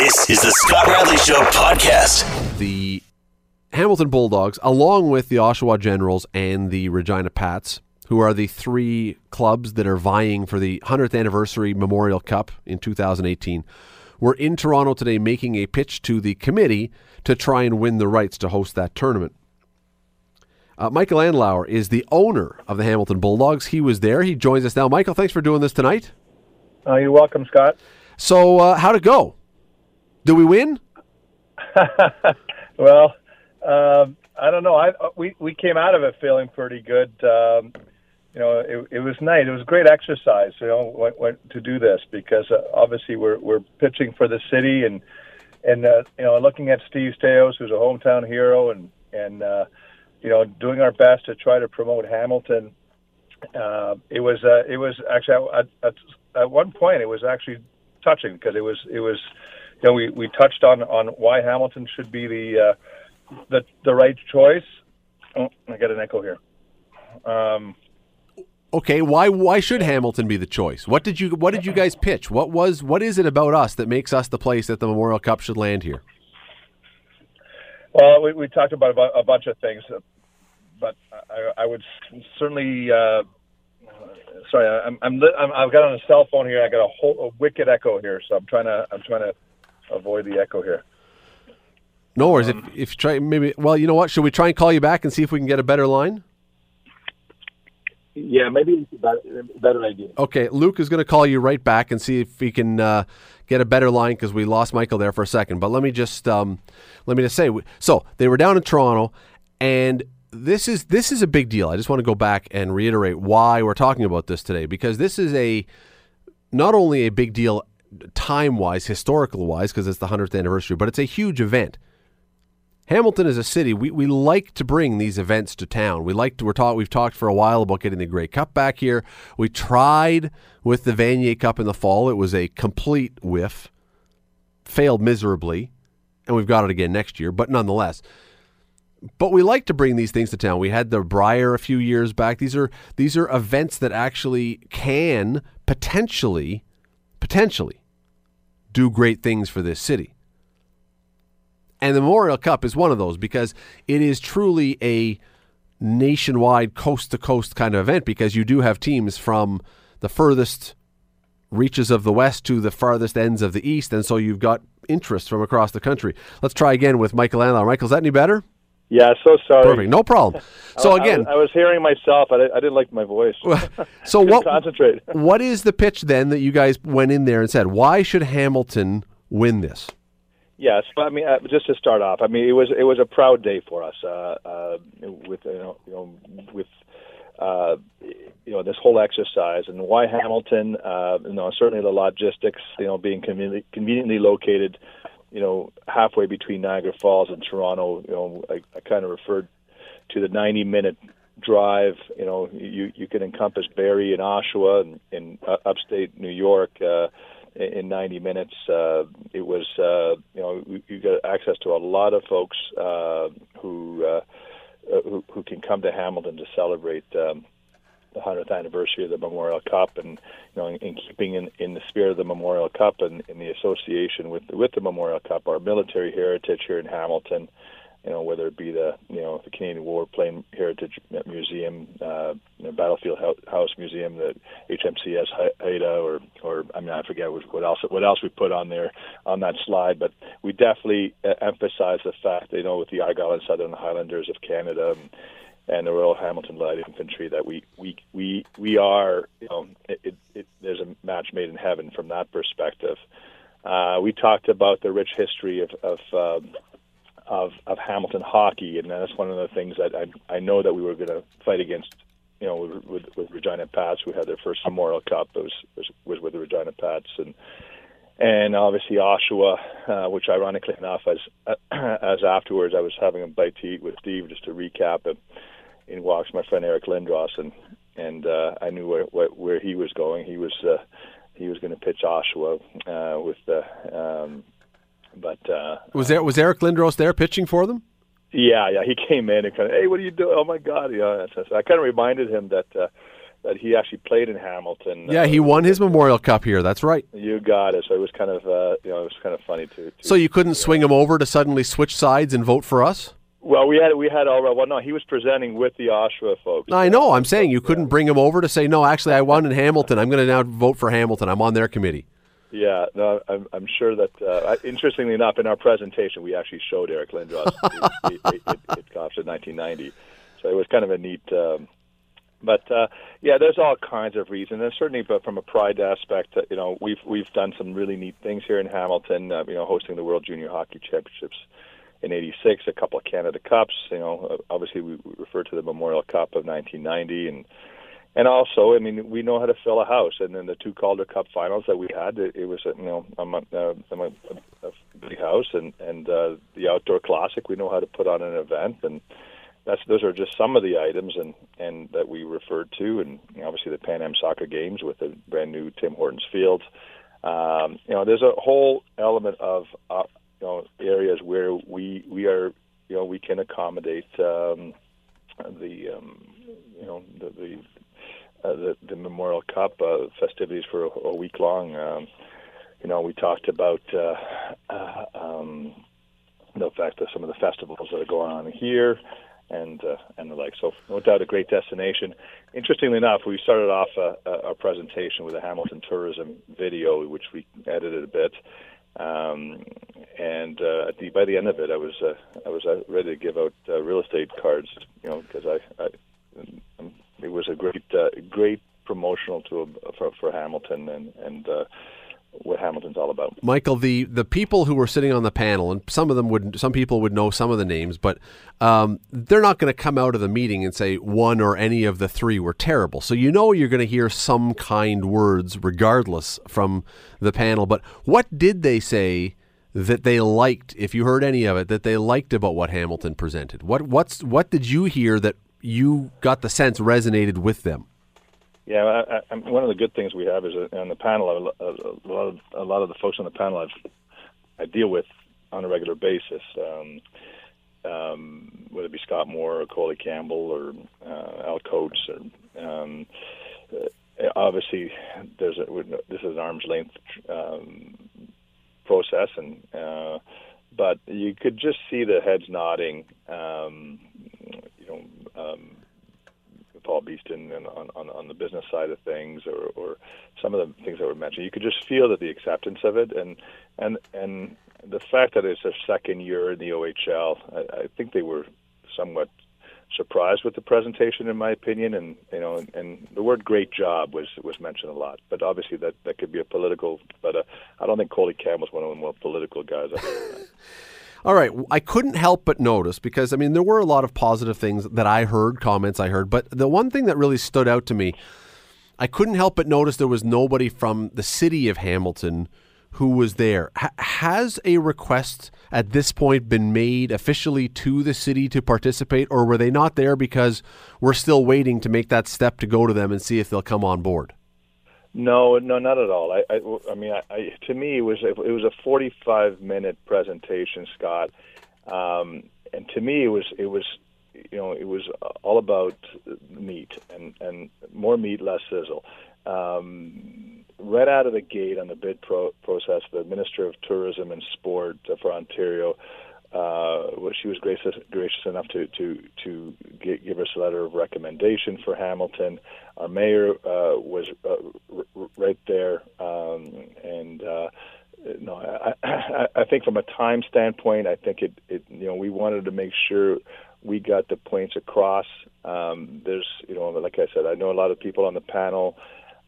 This is the Scott Radley Show podcast. the Hamilton Bulldogs, along with the Oshawa Generals and the Regina Pats, who are the three clubs that are vying for the 100th anniversary Memorial Cup in 2018, were in Toronto today making a pitch to the committee to try and win the rights to host that tournament. Uh, Michael Andlauer is the owner of the Hamilton Bulldogs. He was there. He joins us now. Michael, thanks for doing this tonight. Uh, you're welcome, Scott. So, uh, how'd it go? Did we win? Well, um, I don't know. I we we came out of it feeling pretty good. Um, you know, it, it was nice. It was great exercise. You know, when, when, to do this because uh, obviously we're we're pitching for the city and and uh, you know looking at Steve Staios, who's a hometown hero, and and uh, you know doing our best to try to promote Hamilton. Uh, it was uh, it was actually at, at at one point it was actually touching because it was it was you know we we touched on on why Hamilton should be the uh, the the right choice. Oh, I got an echo here. Um, Okay, why why should Hamilton be the choice? What did you what did you guys pitch? What was what is it about us that makes us the place that the Memorial Cup should land here? well, we, we talked about a, bunch of things, uh, but I, I would certainly. Uh, sorry, I'm, I'm, I'm I've got on a cell phone here. I got a whole a wicked echo here, so I'm trying to I'm trying to avoid the echo here. No worries. If if you try maybe well, you know what? Should we try and call you back and see if we can get a better line? Yeah, maybe it's a better, better idea. Okay, Luke is going to call you right back and see if he can uh, get a better line because we lost Michael there for a second. But let me just um, let me just say, so they were down in Toronto, and this is this is a big deal. I just want to go back and reiterate why we're talking about this today because this is a not only a big deal time wise, historical wise, because it's the hundredth anniversary, but it's a huge event. Hamilton is a city. We, we like to bring these events to town. We like to. We're taught. We've talked for a while about getting the Grey Cup back here. We tried with the Vanier Cup in the fall. It was a complete whiff. Failed miserably, and we've got it again next year. But nonetheless, but we like to bring these things to town. We had the Brier a few years back. These are these are events that actually can potentially potentially do great things for this city. And the Memorial Cup is one of those because it is truly a nationwide, coast to coast kind of event because you do have teams from the furthest reaches of the west to the farthest ends of the east. And so you've got interest from across the country. Let's try again with Michael Andlauer. Michael, is that any better? Yeah, so sorry. Perfect. No problem. So I- I again, was, I was hearing myself. I, I didn't like my voice. so what concentrate. what is the pitch then that you guys went in there and said, why should Hamilton win this? Yes, but I mean, uh, just to start off, I mean, it was it was a proud day for us uh, uh, with you know, you know with uh, you know this whole exercise and why Hamilton. Uh, you know, certainly the logistics. You know, being conveniently, conveniently located. You know, halfway between Niagara Falls and Toronto. You know, I, I kind of referred to the 90 minute drive. You know, you you can encompass Barrie and Oshawa and in uh, upstate New York. Uh, in 90 minutes. Uh, it was, uh, you know, you- you got access to a lot of folks uh, who, uh, uh, who who can come to Hamilton to celebrate um, the 100th anniversary of the Memorial Cup, and you know, in, in keeping in, in the spirit of the Memorial Cup and in the association with with the Memorial Cup, our military heritage here in Hamilton. You know, whether it be the you know the Canadian War Plane Heritage Museum, uh, you know, Battlefield House Museum, the HMCS Haida, or or I mean I forget what what else what else we put on there on that slide, but we definitely uh, emphasize the fact you know with the Argyll and Sutherland Highlanders of Canada. And, and the Royal Hamilton Light Infantry that we we we we are you know it, it, it, there's a match made in heaven from that perspective. Uh, we talked about the rich history of of, um, of of Hamilton hockey, and that's one of the things that I I know that we were going to fight against. You know, with, with, with Regina Pats, who had their first Memorial Cup, it was was, was with the Regina Pats, and and obviously Oshawa, uh, which ironically enough, as as afterwards I was having a bite to eat with Steve just to recap it. In walks my friend Eric Lindros, and and uh, I knew where, where where he was going. He was uh, he was going to pitch Oshawa uh, with the, um, but uh, Was there was Eric Lindros there pitching for them? yeah, yeah, he came in and kind of, hey, what are you doing? Oh my God, yeah. I kind of reminded him that, uh, that he actually played in Hamilton. Yeah, uh, he won his Memorial Cup here. That's right. You got it. So it was kind of uh, you know it was kind of funny to. to So you couldn't swing him over to suddenly switch sides and vote for us? Well, we had we had all well. No, he was presenting with the Oshawa folks. I know. I'm saying you couldn't bring him over to say, no, actually, I won in Hamilton. I'm going to now vote for Hamilton. I'm on their committee. Yeah, no, I'm, I'm sure that. Uh, interestingly enough, in our presentation, we actually showed Eric Lindros it cops in 1990, so it was kind of a neat. Um, but uh, yeah, there's all kinds of reasons, and certainly, but from a pride aspect, uh, you know, we've we've done some really neat things here in Hamilton. Uh, you know, hosting the World Junior Hockey Championships in '86, a couple of Canada Cups. You know, uh, obviously we refer to the Memorial Cup of 1990, and and also, I mean, we know how to fill a house. And then the two Calder Cup finals that we had, it, it was a, you know a, a, a, a big house, and and uh, the outdoor classic, we know how to put on an event, and that's those are just some of the items and and that we referred to, and you know, obviously the Pan Am Soccer Games with the brand new Tim Hortons Field. Um, you know, there's a whole element of uh, you know areas where we we are you know we can accommodate um, the um, you know the the uh, the, the Memorial Cup uh, festivities for a, a week long. Um, you know, we talked about uh, uh, um, the fact that some of the festivals that are going on here and uh, and the like. So, no doubt, a great destination. Interestingly enough, we started off uh, our presentation with a Hamilton tourism video, which we edited a bit. Um, and uh, at the, by the end of it, I was uh, I was uh, ready to give out uh, real estate cards, you know, because I, I it was a great uh, great promotional to for, for Hamilton and and uh, what Hamilton's all about. Michael, the the people who were sitting on the panel, and some of them would, some people would know some of the names, but um, they're not going to come out of the meeting and say one or any of the three were terrible. So you know you're going to hear some kind words, regardless, from the panel. But what did they say? That they liked, if you heard any of it, that they liked about what Hamilton presented. What what's what did you hear that you got the sense resonated with them? Yeah, I, I, one of the good things we have is that on the panel, a, lot of a lot of the folks on the panel I've, I deal with on a regular basis, um, um, whether it be Scott Moore or Colin Campbell or uh, Al Coates. Or, um, uh, obviously, there's a, this is an arm's length um, process, and uh, but you could just see the heads nodding. Um, you know. Paul Beeston and on, on, on the business side of things, or, or some of the things that were mentioned, you could just feel that the acceptance of it, and and and the fact that it's their second year in the OHL, I, I think they were somewhat surprised with the presentation, in my opinion, and you know, and, and the word "great job" was was mentioned a lot. But obviously, that that could be a political. But uh, I don't think Colin Cam was one of the more political guys. All right, I couldn't help but notice because I mean there were a lot of positive things that I heard, comments I heard, but the one thing that really stood out to me, I couldn't help but notice there was nobody from the city of Hamilton who was there. H- has a request at this point been made officially to the city to participate, or were they not there because we're still waiting to make that step to go to them and see if they'll come on board? No, no, not at all. I, I, I mean, I, I, to me, it was it was a 45 minute presentation, Scott, um, and to me, it was it was you know it was all about meat and and more meat, less sizzle. Um, right out of the gate on the bid pro- process, the Minister of Tourism and Sport for Ontario uh, she was gracious, gracious enough to to to give, give us a letter of recommendation for Hamilton. Our mayor uh, was uh, r- right there, um, and uh, no, I, I, I think from a time standpoint, I think it, it you know we wanted to make sure we got the points across. Um, there's you know like I said, I know a lot of people on the panel.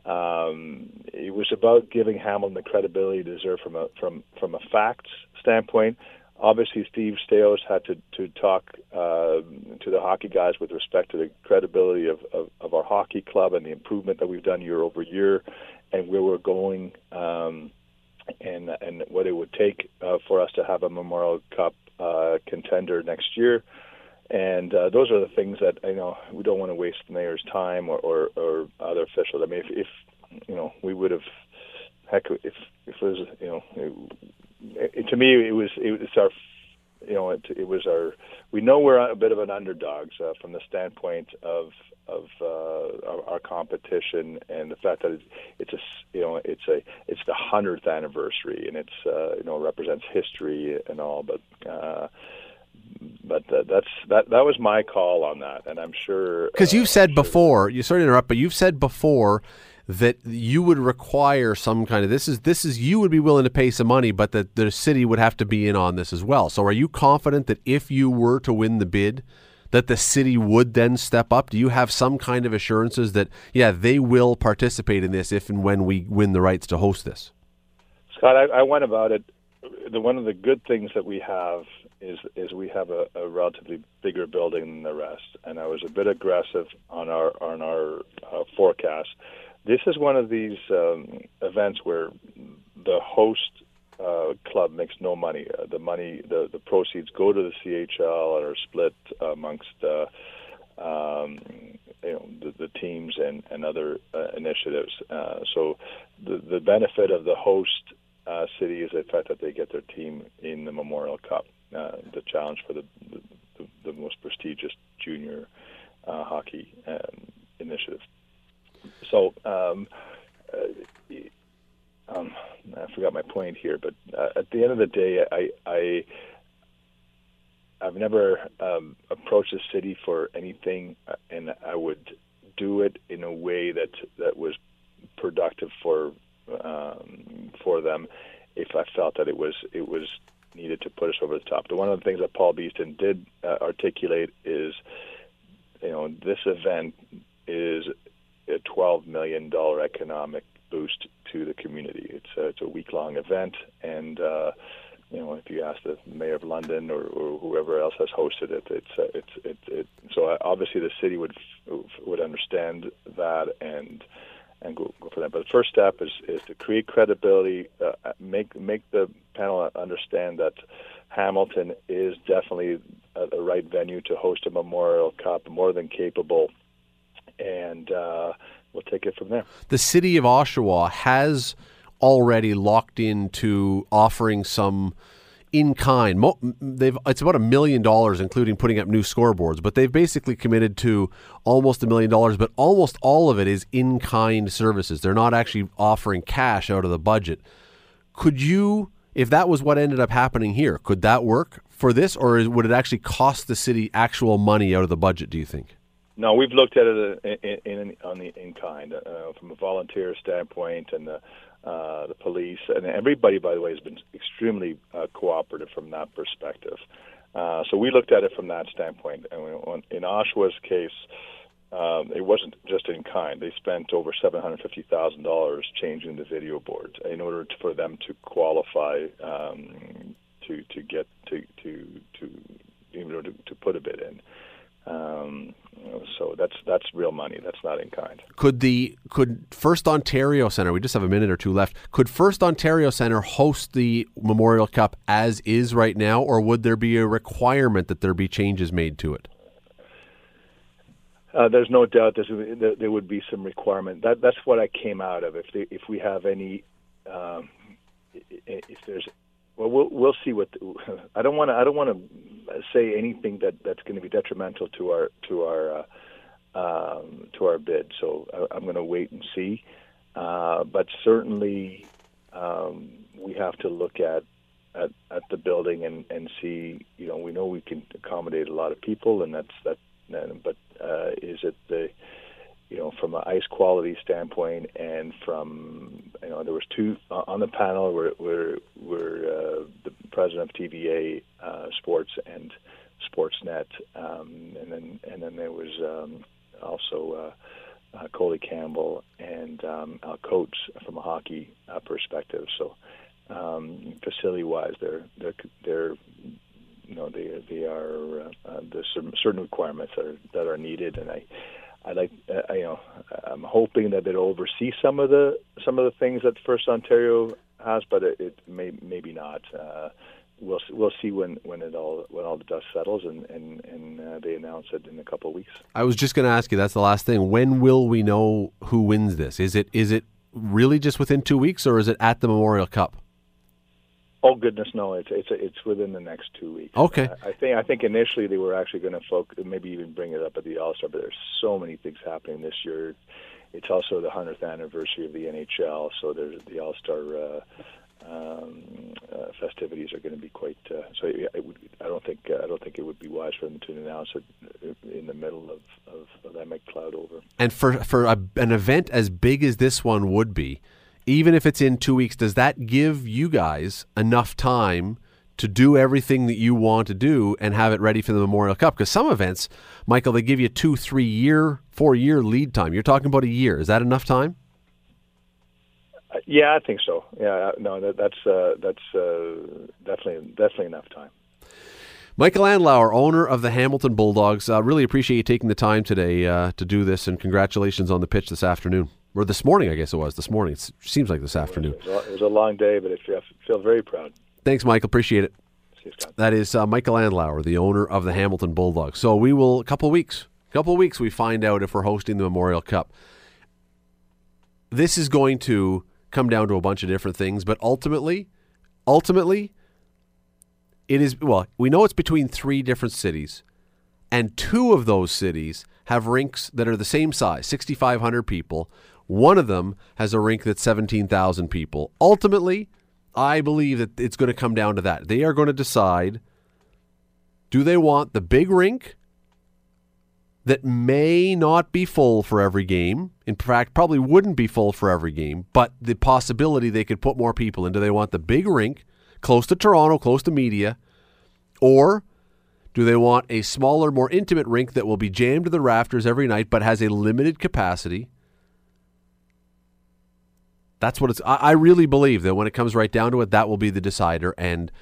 Um, it was about giving Hamilton the credibility to deserve from a from from a facts standpoint obviously Steve Staios had to to talk uh, to the hockey guys with respect to the credibility of, of, of, our hockey club and the improvement that we've done year over year, and where we're going, um, and and what it would take uh, for us to have a Memorial Cup uh, contender next year. And uh, those are the things that you know we don't want to waste the mayor's time or, or, or other officials. I mean, if, if you know we would have heck if if it was you know it, to me, it was it was our you know, it, it was our. We know we're a bit of an underdogs uh, from the standpoint of of uh, our, competition and the fact that it's, it's a you know it's a it's the hundredth anniversary and it's uh, you know represents history and all, but. Uh, but uh, that's that. That was my call on that, and I'm sure because uh, you've said I'm sure- before. You sort of interrupt, but you've said before that you would require some kind of this is this is you would be willing to pay some money, but that the city would have to be in on this as well. So, are you confident that if you were to win the bid, that the city would then step up? Do you have some kind of assurances that yeah they will participate in this if and when we win the rights to host this? Scott, I, I went about it. The one of the good things that we have is is we have a, a relatively bigger building than the rest, and I was a bit aggressive on our on our uh, forecast. This is one of these um, events where the host uh, club makes no money. Uh, the money, the the proceeds go to the CHL and are split amongst. Uh, um, you know the, the teams and, and other uh, initiatives. Uh, so the the benefit of the host uh, city is the fact that they get their team in the Memorial Cup, the challenge for the the, the, most prestigious junior hockey um, initiative. So. Um, uh, um, I forgot my point here, but uh, at the end of the day, I, I I've never um, approached the city for anything, uh, and I would do it in a way that that was productive for um, for them if I felt that it was it was needed to put us over the top. But one of the things that Paul Beeston did uh, articulate is, you know, this event is a twelve million dollar economic boost to the community. It's a, it's a week long event, and uh, you know, if you ask the mayor of London or, or whoever else has hosted it, it's uh, it's it, it. So uh, obviously the city would would understand that and and go, go for that. But the first step is is to create credibility, uh, make make the panel understand that Hamilton is definitely the right venue to host a Memorial Cup, more than capable, and uh, we'll take it from there. The city of Oshawa has already locked into offering some in kind. They've it's about a million dollars, including putting up new scoreboards. But they've basically committed to almost a million dollars. But almost all of it is in kind services. They're not actually offering cash out of the budget. Could you, if that was what ended up happening here, could that work for this, or would it actually cost the city actual money out of the budget? Do you think? No, we've looked at it in, in, on the in kind uh, from a volunteer standpoint, and the uh, the police and everybody, by the way, has been extremely uh, cooperative from that perspective. Uh, so we looked at it from that standpoint. And we, in Oshawa's case, um, it wasn't just in kind. They spent over seven hundred fifty thousand dollars changing the video board in order to, for them to qualify um, to to get to to to you know to, to put a bid in. Um, so that's that's real money. That's not in kind. Could the could First Ontario Centre? We just have a minute or two left. Could First Ontario Centre host the Memorial Cup as is right now, or would there be a requirement that there be changes made to it? Uh, there's no doubt there's, there, there would be some requirement. That that's what I came out of. If they, if we have any, um, if there's, well, we'll we'll see what. The, I don't want to I don't want to say anything that that's going to be detrimental to our to our uh, um, to our bid. So I, I'm going to wait and see. Uh, but certainly, um, we have to look at at, at the building and, and see. You know, we know we can accommodate a lot of people, and that's that. But uh, is it the you know from an ice quality standpoint and from you know there was two uh, on the panel were were, were uh, the president of TVA uh, Sports and Sportsnet, um, and then and then there was um, also uh, uh, Colin Campbell and um, Al Coates from a hockey uh, perspective. So um, facility wise, they're they're they're you know they they are uh, uh, there's certain requirements that are that are needed, and I I like uh, you know I'm hoping that it'll oversee some of the some of the things that First Ontario has, but it, it may maybe not. Uh, we'll we'll see when, when it all when all the dust settles and and, and uh, they announce it in a couple of weeks. I was just going to ask you. That's the last thing. When will we know who wins this? Is it is it really just within two weeks, or is it at the Memorial Cup? Oh goodness, no! It's it's it's within the next two weeks. Okay. I, I think I think initially they were actually going to focus, maybe even bring it up at the All Star, but there's so many things happening this year. It's also the hundredth anniversary of the NHL, so there's the All Star uh, um, uh, festivities are going to be quite. Uh, so it, it would, I don't think uh, I don't think it would be wise for them to announce it in the middle of, of, of that cloud over. And for for a, an event as big as this one would be, even if it's in two weeks, does that give you guys enough time? To do everything that you want to do and have it ready for the Memorial Cup. Because some events, Michael, they give you two, three year, four year lead time. You're talking about a year. Is that enough time? Uh, yeah, I think so. Yeah, uh, no, that, that's uh, that's uh, definitely definitely enough time. Michael Andlauer, owner of the Hamilton Bulldogs, uh, really appreciate you taking the time today uh, to do this, and congratulations on the pitch this afternoon or this morning. I guess it was this morning. It seems like this afternoon. It was, a, it was a long day, but I feel, very proud. Thanks, Michael. Appreciate it. That is uh, Michael Andlauer, the owner of the Hamilton Bulldogs. So we will a couple weeks, a couple of weeks, we find out if we're hosting the Memorial Cup. This is going to come down to a bunch of different things, but ultimately, ultimately, it is well, we know it's between three different cities, and two of those cities have rinks that are the same size, 6,500 people. One of them has a rink that's 17,000 people. Ultimately, I believe that it's going to come down to that. They are going to decide do they want the big rink that may not be full for every game. In fact, probably wouldn't be full for every game, but the possibility they could put more people in. Do they want the big rink close to Toronto, close to media? Or do they want a smaller, more intimate rink that will be jammed to the rafters every night but has a limited capacity? That's what it's. I, really believe that when it comes right down to it, that will be the decider. And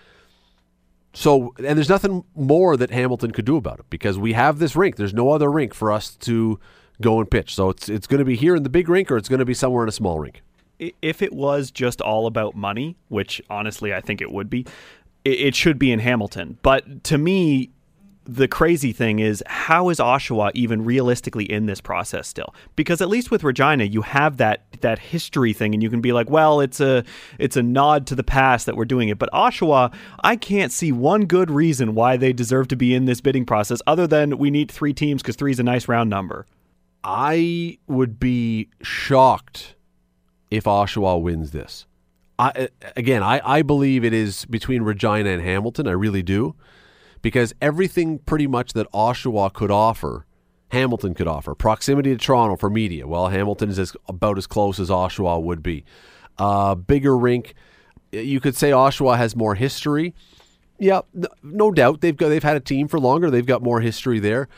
so, and there's nothing more that Hamilton could do about it because we have this rink. There's no other rink for us to go and pitch. So it's it's going to be here in the big rink or it's going to be somewhere in a small rink. If it was just all about money, which honestly I think it would be, it should be in Hamilton. But to me, the crazy thing is how is Oshawa even realistically in this process still? Because at least with Regina, you have that that history thing, and you can be like, well, it's a it's a nod to the past that we're doing it. But Oshawa, I can't see one good reason why they deserve to be in this bidding process, other than we need three teams because three is a nice round number. I would be shocked if Oshawa wins this. I, again, I, I believe it is between Regina and Hamilton. I really do because everything pretty much that Oshawa could offer, Hamilton could offer. Proximity to Toronto for media. Well, Hamilton is as, about as close as Oshawa would be. Uh, bigger rink. You could say Oshawa has more history. Yeah, no doubt they've got they've had a team for longer. They've got more history there.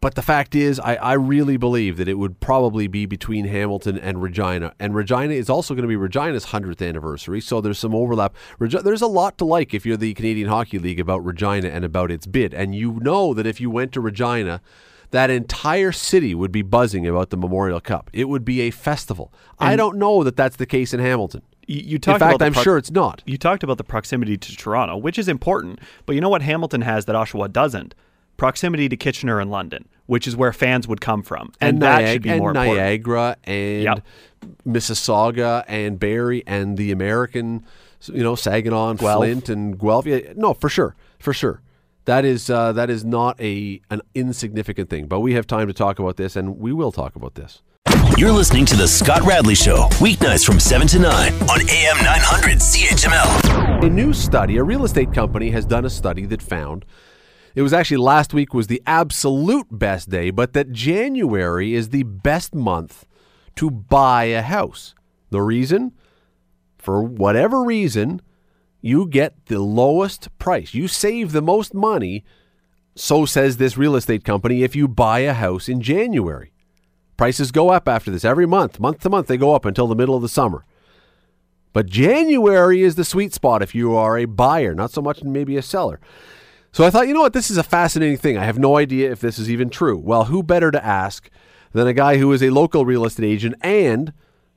But the fact is, I, I really believe that it would probably be between Hamilton and Regina. And Regina is also going to be Regina's 100th anniversary, so there's some overlap. Regi- there's a lot to like if you're the Canadian Hockey League about Regina and about its bid. And you know that if you went to Regina, that entire city would be buzzing about the Memorial Cup. It would be a festival. And I don't know that that's the case in Hamilton. You, talked in fact, about I'm pro- sure it's not. You talked about the proximity to Toronto, which is important. But you know what Hamilton has that Oshawa doesn't? Proximity to Kitchener and London, which is where fans would come from, and, and that Niag- should be and more Niagara important. and yep. Mississauga and Barrie and the American, you know, Saginaw, and Guelph. Flint and Guelph. Yeah, no, for sure, for sure. That is uh, that is not a an insignificant thing. But we have time to talk about this, and we will talk about this. You're listening to the Scott Radley Show, weeknights from 7 to 9 on AM 900 CHML. A new study, a real estate company has done a study that found it was actually last week was the absolute best day, but that January is the best month to buy a house. The reason? For whatever reason, you get the lowest price. You save the most money, so says this real estate company, if you buy a house in January. Prices go up after this every month. Month to month, they go up until the middle of the summer. But January is the sweet spot if you are a buyer, not so much maybe a seller. So I thought, you know what, this is a fascinating thing. I have no idea if this is even true. Well, who better to ask than a guy who is a local real estate agent and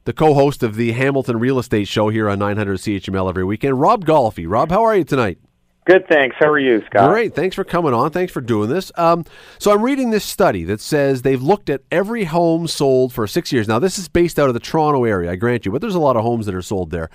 the co-host of the Hamilton Real Estate Show here on 900 CHML every weekend, Rob Golfi. Rob, how are you tonight? Good, thanks. How are you, Scott? Great. Thanks for coming on. Thanks for doing this. Um, so I'm reading this study that says they've looked at every home sold for six years. Now this is based out of the Toronto area, I grant you, but there's a lot of homes that are sold there.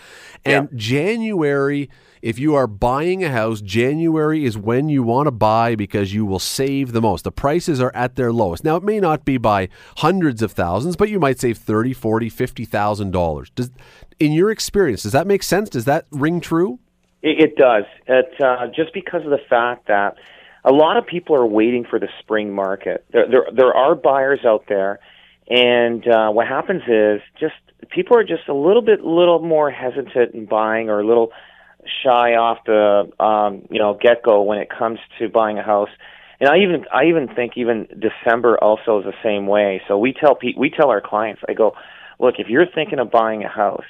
And January, if you are buying a house, January is when you want to buy because you will save the most. The prices are at their lowest. Now it may not be by hundreds of thousands, but you might save thirty, forty, fifty thousand dollars. Does in your experience, does that make sense? Does that ring true? It, it does. It, uh, just because of the fact that a lot of people are waiting for the spring market. There, there, there are buyers out there, and uh, what happens is just people are just a little bit, little more hesitant in buying, or a little shy off the, um, you know, get go when it comes to buying a house. And I even, I even think even December also is the same way. So we tell pe- we tell our clients, I go, look, if you're thinking of buying a house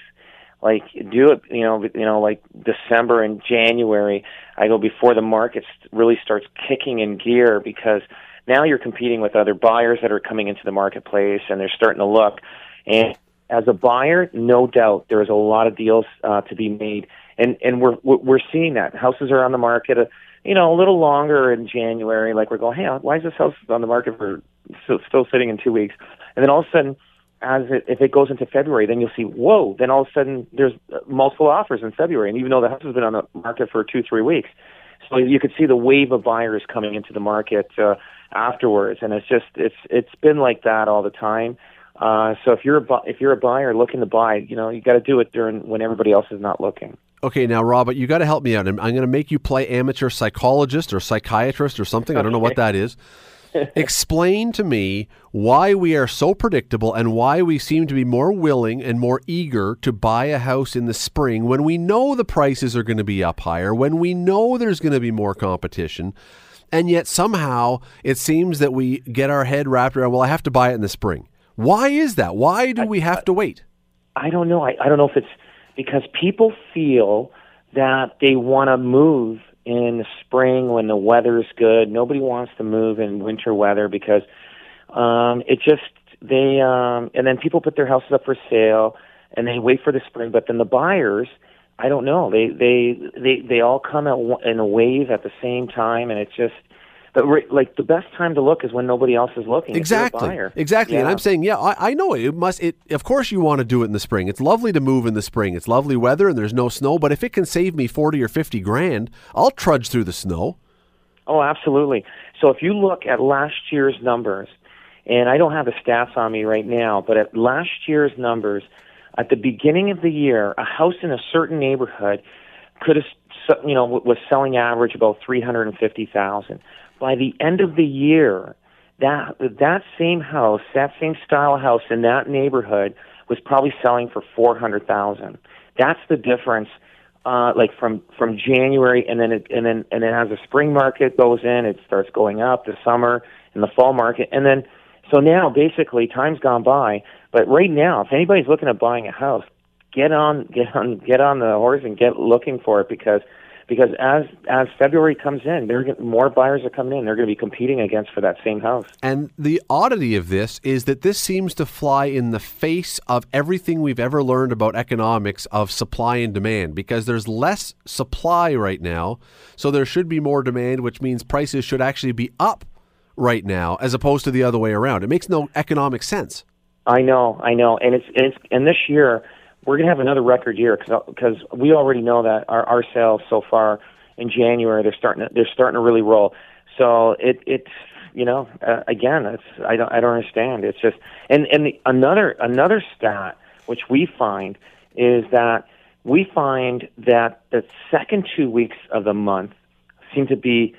like do it you know you know like december and january i go before the market really starts kicking in gear because now you're competing with other buyers that are coming into the marketplace and they're starting to look. And as a buyer no doubt there's a lot of deals uh, to be made. And and we're we're seeing that. Houses are on the market uh, you know a little longer in january. Like we're going hey why is this house on the market for still, still sitting in two weeks? And then all of a sudden as it, if it goes into February, then you'll see, whoa, then all of a sudden there's multiple offers in February. And even though the house has been on the market for two, three weeks, so you could see the wave of buyers coming into the market uh, afterwards. And it's just, it's, it's been like that all the time. Uh, so if you're a bu- if you're a buyer looking to buy, you know you got to do it during when everybody else is not looking. Okay, now Robert, you got to help me out. I'm, I'm going to make you play amateur psychologist or psychiatrist or something. I don't know what that is. Explain to me why we are so predictable and why we seem to be more willing and more eager to buy a house in the spring when we know the prices are going to be up higher, when we know there's going to be more competition, and yet somehow it seems that we get our head wrapped around, well, I have to buy it in the spring. Why is that? Why do we have to wait? I don't know. I, I don't know if it's because people feel that they want to move in the spring when the weather's good. Nobody wants to move in winter weather because um, it just they um, and then people put their houses up for sale and they wait for the spring. But then the buyers, I don't know, they they they they all come at, in a wave at the same time, and it's just like the best time to look is when nobody else is looking. Exactly. Exactly. Yeah. And I'm saying, yeah, I, I, know it. it must. It of course you want to do it in the spring. It's lovely to move in the spring. It's lovely weather and there's no snow. But if it can save me forty or fifty grand, I'll trudge through the snow. Oh, absolutely. So if you look at last year's numbers, and I don't have the stats on me right now, but at last year's numbers, at the beginning of the year, a house in a certain neighborhood could have, you know, was selling average about three hundred and fifty thousand by the end of the year, that that same house, that same style house in that neighborhood was probably selling for four hundred thousand. That's the difference. Uh, like from from January, and then it, and then and then as the spring market goes in, it starts going up. The summer and the fall market, and then so now basically time's gone by. But right now, if anybody's looking at buying a house, get on get on get on the horse and get looking for it because because as as February comes in, there more buyers are coming in. They're going to be competing against for that same house. And the oddity of this is that this seems to fly in the face of everything we've ever learned about economics of supply and demand because there's less supply right now, so there should be more demand, which means prices should actually be up right now as opposed to the other way around. It makes no economic sense. I know, I know, and it's and it's and this year we're going to have another record year because we already know that our, our sales so far in January they're starting to, they're starting to really roll. So it it's you know uh, again it's I don't I don't understand. It's just and and the, another another stat which we find is that we find that the second two weeks of the month seem to be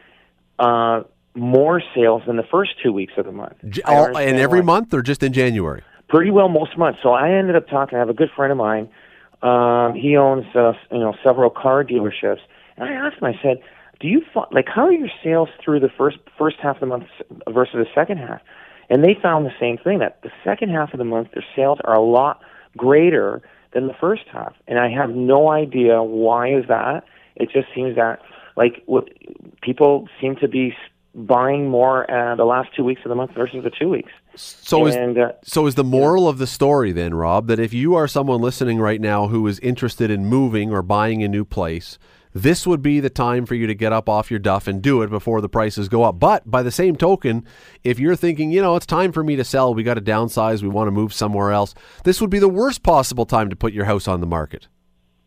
uh, more sales than the first two weeks of the month. All, in every why. month or just in January? Pretty well most months. So I ended up talking. I have a good friend of mine. Um, he owns uh, you know several car dealerships, and I asked him. I said, "Do you like how are your sales through the first first half of the month versus the second half?" And they found the same thing that the second half of the month their sales are a lot greater than the first half. And I have no idea why is that. It just seems that like what, people seem to be buying more uh, the last two weeks of the month versus the two weeks. So and, is uh, so is the moral of the story then, Rob, that if you are someone listening right now who is interested in moving or buying a new place, this would be the time for you to get up off your duff and do it before the prices go up. But by the same token, if you're thinking, you know, it's time for me to sell, we got to downsize, we want to move somewhere else, this would be the worst possible time to put your house on the market.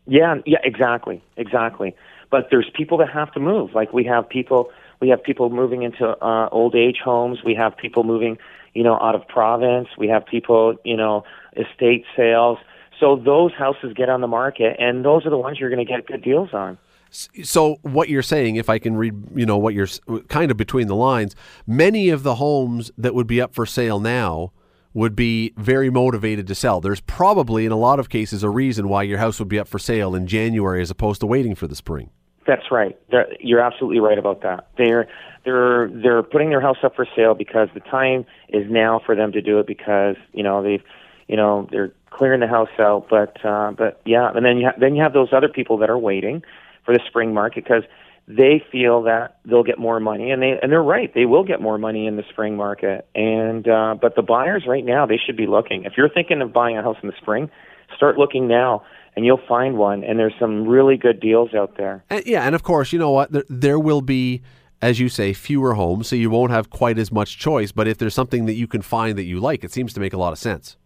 Yeah, yeah, exactly, exactly. But there's people that have to move. Like we have people, we have people moving into uh, old age homes. We have people moving, you know, out of province. We have people, you know, estate sales. So those houses get on the market, and those are the ones you're going to get good deals on. So what you're saying, if I can read, you know, what you're kind of between the lines, many of the homes that would be up for sale now would be very motivated to sell. There's probably, in a lot of cases, a reason why your house would be up for sale in January as opposed to waiting for the spring. That's right. They're, you're absolutely right about that. They're they're they're putting their house up for sale because the time is now for them to do it because you know they've you know they're clearing the house out. But uh, but yeah, and then you ha- then you have those other people that are waiting for the spring market because they feel that they'll get more money, and they and they're right. They will get more money in the spring market. And uh, but the buyers right now they should be looking. If you're thinking of buying a house in the spring, start looking now and you'll find one. And there's some really good deals out there. And, yeah, and of course, you know what? There, there will be, as you say, fewer homes, so you won't have quite as much choice. But if there's something that you can find that you like, it seems to make a lot of sense.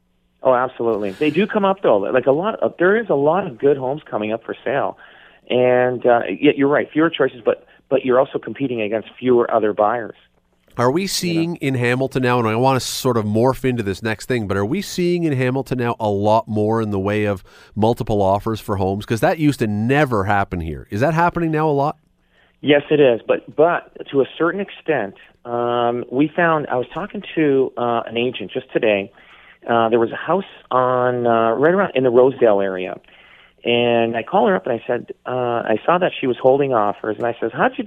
Oh, absolutely. They do come up though. Like a lot of there is a lot of good homes coming up for sale, and uh, yeah, you're right, fewer choices, but but you're also competing against fewer other buyers. Are we seeing in Hamilton now, and I want to sort of morph into this next thing, but are we seeing in Hamilton now a lot more in the way of multiple offers for homes? Because that used to never happen here. Is that happening now a lot? Yes, it is, but but to a certain extent, um, we found. I was talking to uh, an agent just today. Uh, there was a house on uh, right around in the Rosedale area, and I called her up and I said uh, I saw that she was holding offers, and I says, "How'd you?"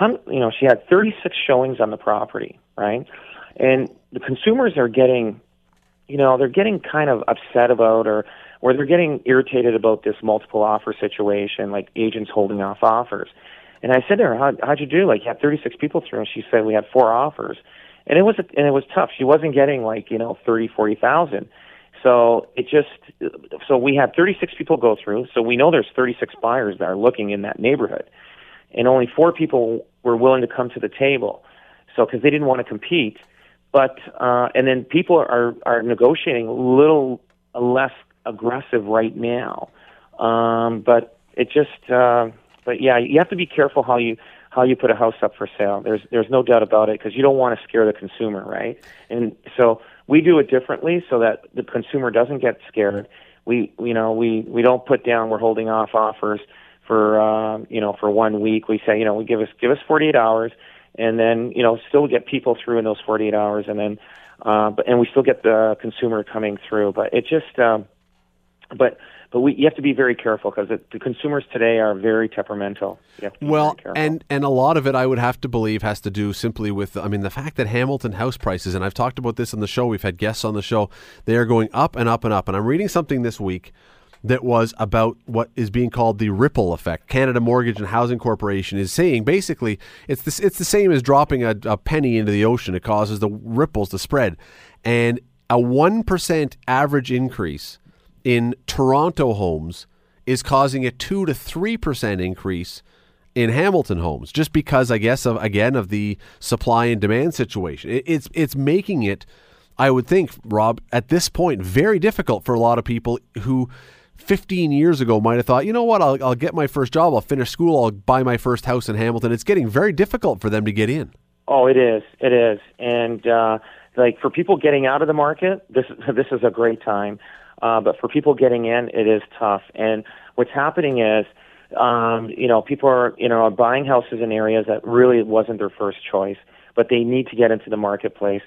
You know, she had 36 showings on the property, right? And the consumers are getting, you know, they're getting kind of upset about or, or they're getting irritated about this multiple offer situation, like agents holding off offers. And I said to her, How, how'd you do? Like, you had 36 people through, and she said, we had four offers. And it was, and it was tough. She wasn't getting like, you know, 30, 40,000. So it just, so we had 36 people go through. So we know there's 36 buyers that are looking in that neighborhood and only four people were willing to come to the table. So because they didn't want to compete, but uh, and then people are are negotiating a little less aggressive right now. Um, but it just, uh, but yeah, you have to be careful how you how you put a house up for sale. There's there's no doubt about it because you don't want to scare the consumer, right? And so we do it differently so that the consumer doesn't get scared. We you know we we don't put down we're holding off offers for uh, you know for one week. We say you know we give us give us 48 hours, and then you know still get people through in those 48 hours, and then uh, but and we still get the consumer coming through. But it just um, but but we you have to be very careful because the consumers today are very temperamental. well, and and a lot of it I would have to believe has to do simply with I mean the fact that Hamilton house prices and I've talked about this on the show. We've had guests on the show. They are going up and up and up. And I'm reading something this week that was about what is being called the ripple effect. Canada Mortgage and Housing Corporation is saying basically it's this, it's the same as dropping a, a penny into the ocean. It causes the ripples to spread, and a one percent average increase in Toronto homes is causing a two to three percent increase in Hamilton homes, just because I guess of again of the supply and demand situation. It, it's it's making it. I would think, Rob, at this point, very difficult for a lot of people who 15 years ago might have thought, you know what, I'll, I'll get my first job, I'll finish school, I'll buy my first house in Hamilton. It's getting very difficult for them to get in. Oh, it is. It is. And uh, like for people getting out of the market, this this is a great time. Uh, but for people getting in, it is tough. And what's happening is, um, you know, people are you know buying houses in areas that really wasn't their first choice, but they need to get into the marketplace.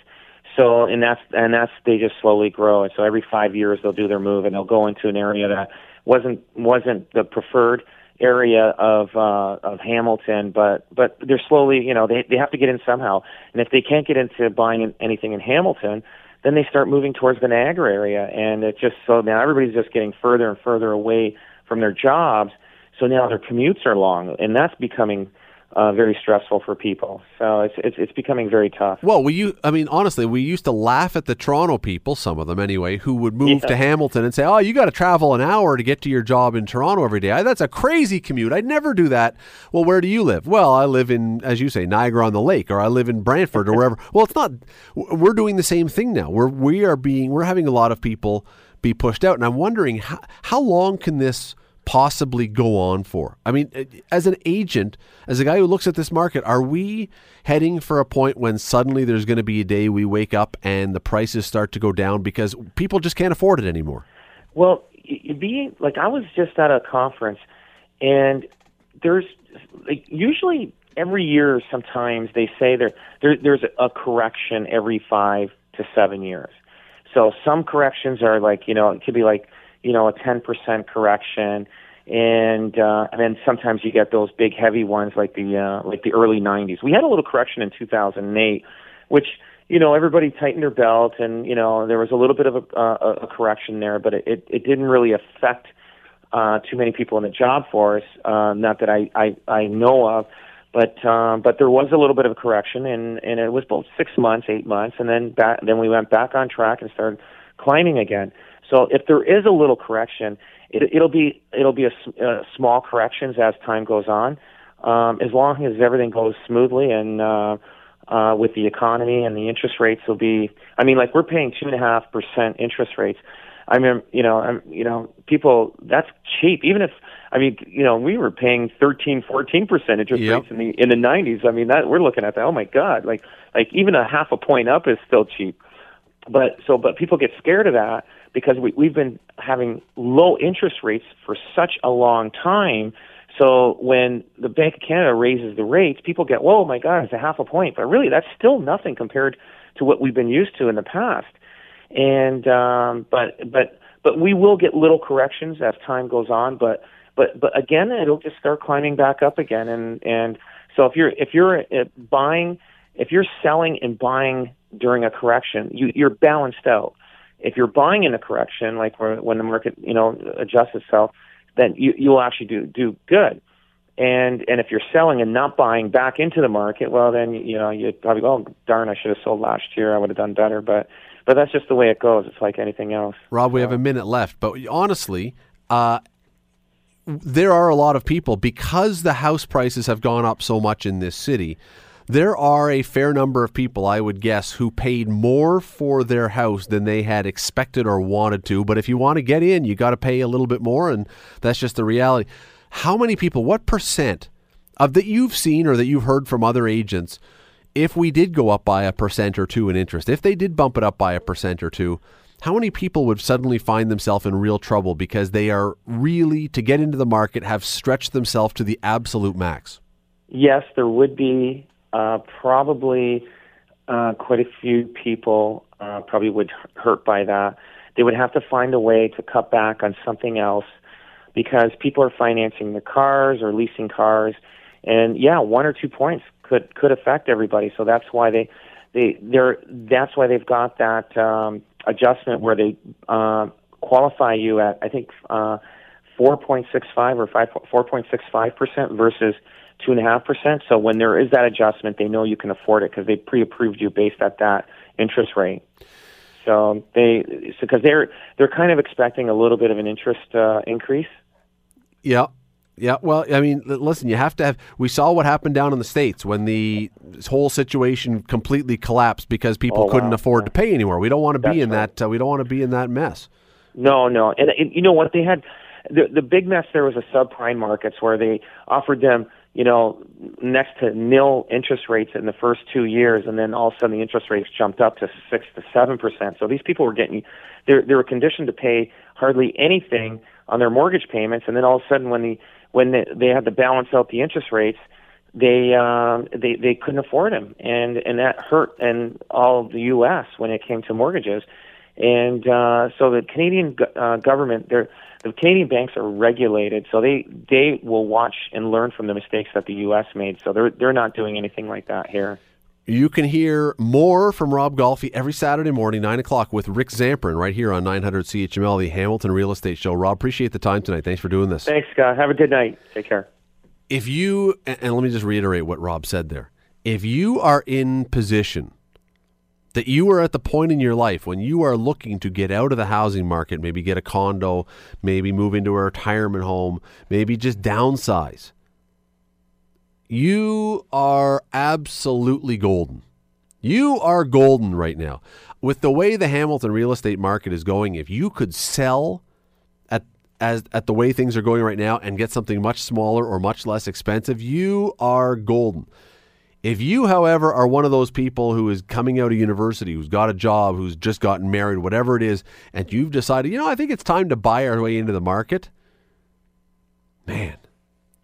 So and that's and that's they just slowly grow. And so every five years they'll do their move and they'll go into an area that wasn't wasn't the preferred area of uh, of Hamilton, but but they're slowly you know they they have to get in somehow. And if they can't get into buying anything in Hamilton, then they start moving towards the Niagara area, and it just so now everybody's just getting further and further away from their jobs. So now their commutes are long, and that's becoming uh, very stressful for people. So it's it's it's becoming very tough. Well, we you I mean, honestly, we used to laugh at the Toronto people, some of them anyway, who would move Yeah. to Hamilton and say, "Oh, you got to travel an hour to get to your job in Toronto every day. That's a crazy commute. I'd never do that." Well, where do you live? Well, I live in, as you say, Niagara on the Lake, or I live in Brantford, or wherever. Well, it's not. We're doing the same thing now. We're we are being we're having a lot of people be pushed out, and I'm wondering how how long can this possibly go on for? I mean, eh, as an agent, as a guy who looks at this market, are we heading for a point when suddenly there's going to be a day we wake up and the prices start to go down because people just can't afford it anymore? Well, being like I was just at a conference, and there's like usually every year sometimes they say there, there there's a correction every five to seven years. So some corrections are like you know it could be like you know a ten percent correction, and uh, and then sometimes you get those big heavy ones like the uh, like the early '90s. We had a little correction in 2008, which you know everybody tightened their belt, and you know there was a little bit of a, uh, a correction there, but it, it, it didn't really affect uh, too many people in the job force. Uh, not that I, I, I know of, but um, but there was a little bit of a correction, and, and it was both six months, eight months, and then back, then we went back on track and started climbing again. So if there is a little correction, it, it'll be it'll be a, uh, small corrections as time goes on, um, as long as everything goes smoothly and. Uh, uh, with the economy and the interest rates will be. I mean, like we're paying two and a half percent interest rates. I mean, you know, I'm, you know, people that's cheap. Even if, I mean, you know, we were paying thirteen, fourteen percent interest Yep. rates in the in the '90s. I mean, that we're looking at that. Oh my God, like like even a half a point up is still cheap. But so, but people get scared of that because we, we've been having low interest rates for such a long time. So when the Bank of Canada raises the rates, people get, "Whoa, my God, it's a half a point." But really, that's still nothing compared to what we've been used to in the past. And um, but but but we will get little corrections as time goes on. But but but again, it'll just start climbing back up again. And and so if you're if you're uh, buying, if you're selling and buying during a correction, you, you're balanced out. If you're buying in a correction, like when the market you know adjusts itself, then you you will actually do do good. And and if you're selling and not buying back into the market, well then you know you probably go, oh darn, I should have sold last year. I would have done better. But but that's just the way it goes. It's like anything else. Rob, we have a minute left, but honestly, uh, there are a lot of people because the house prices have gone up so much in this city. There are a fair number of people, I would guess, who paid more for their house than they had expected or wanted to. But if you want to get in, you got to pay a little bit more, and that's just the reality. How many people, what percent of that you've seen or that you've heard from other agents, if we did go up by a percent or two in interest, if they did bump it up by a percent or two, how many people would suddenly find themselves in real trouble because they are really, to get into the market, have stretched themselves to the absolute max? Yes, there would be uh, probably uh, quite a few people uh, probably would hurt by that. They would have to find a way to cut back on something else because people are financing their cars or leasing cars, and yeah, one or two points could could affect everybody. So that's why they they they're that's why they've got that um, adjustment where they uh, qualify you at I think uh, 4.65 or 5 4.65 percent versus two and a half percent. So when there is that adjustment, they know you can afford it because they pre-approved you based at that interest rate. So they because they're they're kind of expecting a little bit of an interest uh, increase. Yeah. Yeah, well, I mean, listen, you have to have. We saw what happened down in the states when the whole situation completely collapsed because people Oh, couldn't wow. afford to pay anymore. We don't want to be in right. that. Uh, we don't want to be in that mess. No, no, and, and you know what they had the the big mess there was a subprime markets where they offered them you know next to nil interest rates in the first two years, and then all of a sudden the interest rates jumped up to six to seven percent. So these people were getting they they were conditioned to pay hardly anything on their mortgage payments, and then all of a sudden when the when they, they had to balance out the interest rates, they um, they they couldn't afford them, and and that hurt and all the U.S. when it came to mortgages, and uh, so the Canadian go- uh, government, they're, the Canadian banks are regulated, so they they will watch and learn from the mistakes that the U.S. made. So they're they're not doing anything like that here. You can hear more from Rob Golfi every Saturday morning, 9 o'clock, with Rick Zamperin right here on 900 CHML, the Hamilton Real Estate Show. Rob, appreciate the time tonight. Thanks for doing this. Thanks, Scott. Have a good night. Take care. if you and let me just reiterate what Rob said there. If you are in position that you are at the point in your life when you are looking to get out of the housing market, maybe get a condo, maybe move into a retirement home, maybe just downsize. You are absolutely golden. You are golden right now. With the way the Hamilton real estate market is going, if you could sell at as at the way things are going right now and get something much smaller or much less expensive, you are golden. If you, however, are one of those people who is coming out of university, who's got a job, who's just gotten married, whatever it is, and you've decided, you know, I think it's time to buy our way into the market, man,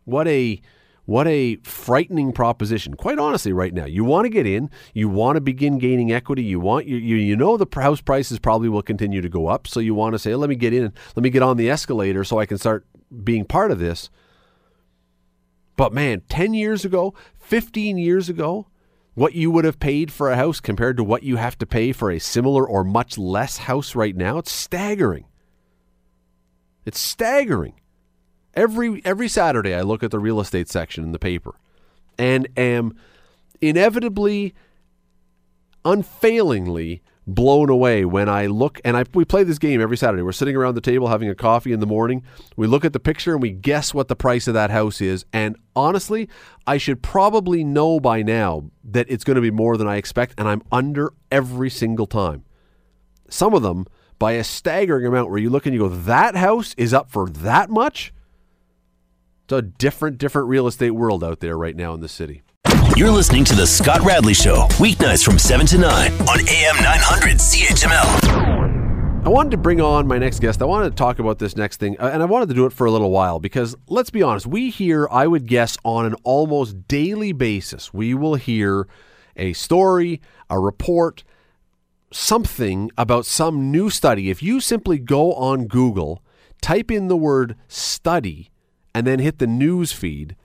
what a what a frightening proposition. Quite honestly, right now, you want to get in, you want to begin gaining equity, you want you you, you know the house prices probably will continue to go up, so you want to say, let me get in, let me get on the escalator so I can start being part of this. But man, 10 years ago, 15 years ago, what you would have paid for a house compared to what you have to pay for a similar or much less house right now, it's staggering. It's staggering. Every every Saturday I look at the real estate section in the paper and am inevitably unfailingly blown away when I look and I we play this game every Saturday. We're sitting around the table having a coffee in the morning. We look at the picture and we guess what the price of that house is. And honestly, I should probably know by now that it's going to be more than I expect and I'm under every single time. Some of them by a staggering amount where you look and you go that house is up for that much? It's a different different real estate world out there right now in the city. You're listening to The Scott Radley Show, weeknights from 7 to 9 on AM 900 CHML. I wanted to bring on my next guest. I wanted to talk about this next thing, uh, and I wanted to do it for a little while because let's be honest, we hear, I would guess, on an almost daily basis, we will hear a story, a report, something about some new study. If you simply go on Google, type in the word study, and then hit the news feed,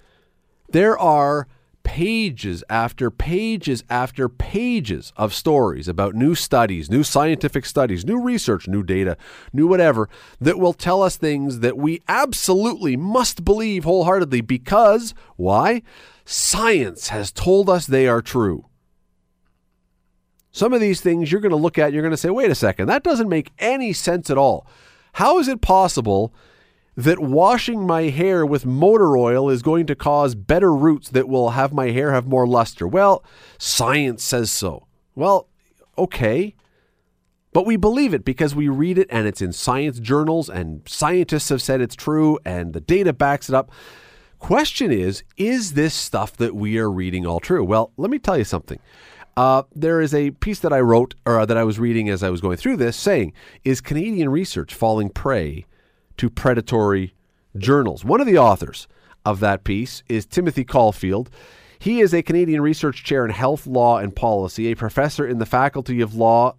there are pages after pages after pages of stories about new studies, new scientific studies, new research, new data, new whatever that will tell us things that we absolutely must believe wholeheartedly because why? Science has told us they are true. Some of these things you're going to look at, you're going to say, wait a second, that doesn't make any sense at all. How is it possible that washing my hair with motor oil is going to cause better roots that will have my hair have more luster? Well, science says so. Well, okay. But we believe it because we read it and it's in science journals and scientists have said it's true and the data backs it up. Question is, is this stuff that we are reading all true? Well, let me tell you something. Uh, there is a piece that I wrote or that I was reading as I was going through this saying, is Canadian research falling prey to predatory journals? One of the authors of that piece is Timothy Caulfield. He is a Canadian research chair in health law and policy, a professor in the Faculty of Law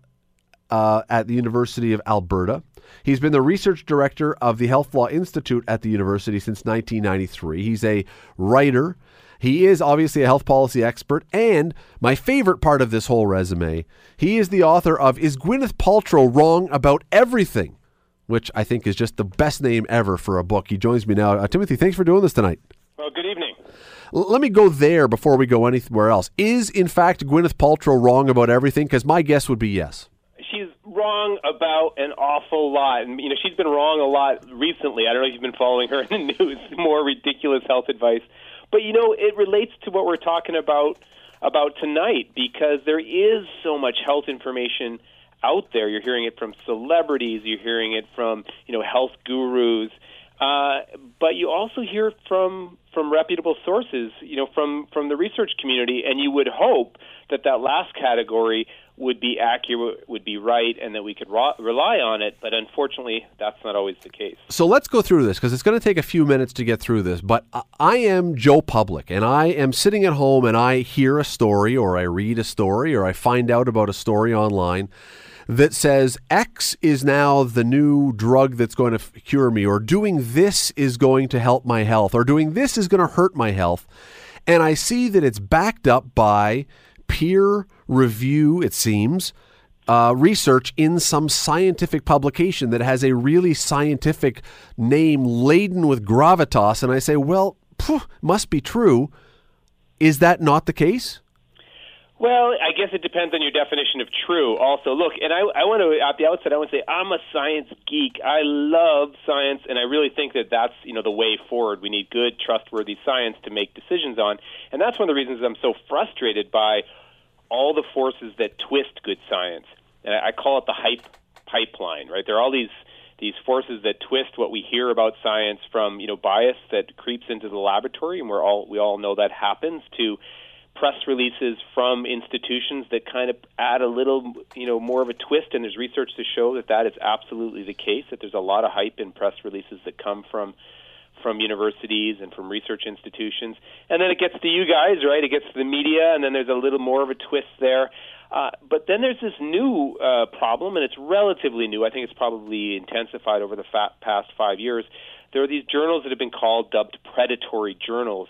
uh, at the University of Alberta. He's been the research director of the Health Law Institute at the university since 1993. He's a writer. He is obviously a health policy expert. And my favorite part of this whole resume, he is the author of Is Gwyneth Paltrow Wrong About Everything? Which I think is just the best name ever for a book. He joins me now. Uh, Timothy, thanks for doing this tonight. Well, good evening. L- let me go there before we go anywhere else. Is, in fact, Gwyneth Paltrow wrong about everything? Because my guess would be yes. She's wrong about an awful lot. And, you know, she's been wrong a lot recently. I don't know if you've been following her in the news. More ridiculous health advice. But, you know, it relates to what we're talking about about tonight because there is so much health information out there. You're hearing it from celebrities. You're hearing it from, you know, health gurus. Uh, but you also hear from from reputable sources, you know, from from the research community, and you would hope that that last category would be accurate, would be right, and that we could ro- rely on it. But unfortunately, that's not always the case. So let's go through this because it's going to take a few minutes to get through this. But I- I am Joe Public, and I am sitting at home and I hear a story, or I read a story, or I find out about a story online that says X is now the new drug that's going to f- cure me, or doing this is going to help my health, or doing this is going to hurt my health. And I see that it's backed up by peer review, it seems, uh, research in some scientific publication that has a really scientific name laden with gravitas. And I say, well, phew, must be true. Is that not the case? Well, I guess it depends on your definition of true. Also, look, and I, I want to at the outset, I want to say I'm a science geek. I love science, and I really think that that's you know the way forward. We need good, trustworthy science to make decisions on, and that's one of the reasons I'm so frustrated by all the forces that twist good science. And I, I call it the hype pipeline. Right? There are all these these forces that twist what we hear about science from you know bias that creeps into the laboratory, and we're all we all know that happens to press releases from institutions that kind of add a little, you know, more of a twist. And there's research to show that that is absolutely the case. That there's a lot of hype in press releases that come from from universities and from research institutions. And then it gets to you guys, right? It gets to the media, and then there's a little more of a twist there. Uh, but then there's this new uh, problem, and it's relatively new. I think it's probably intensified over the fa- past five years. There are these journals that have been called dubbed predatory journals.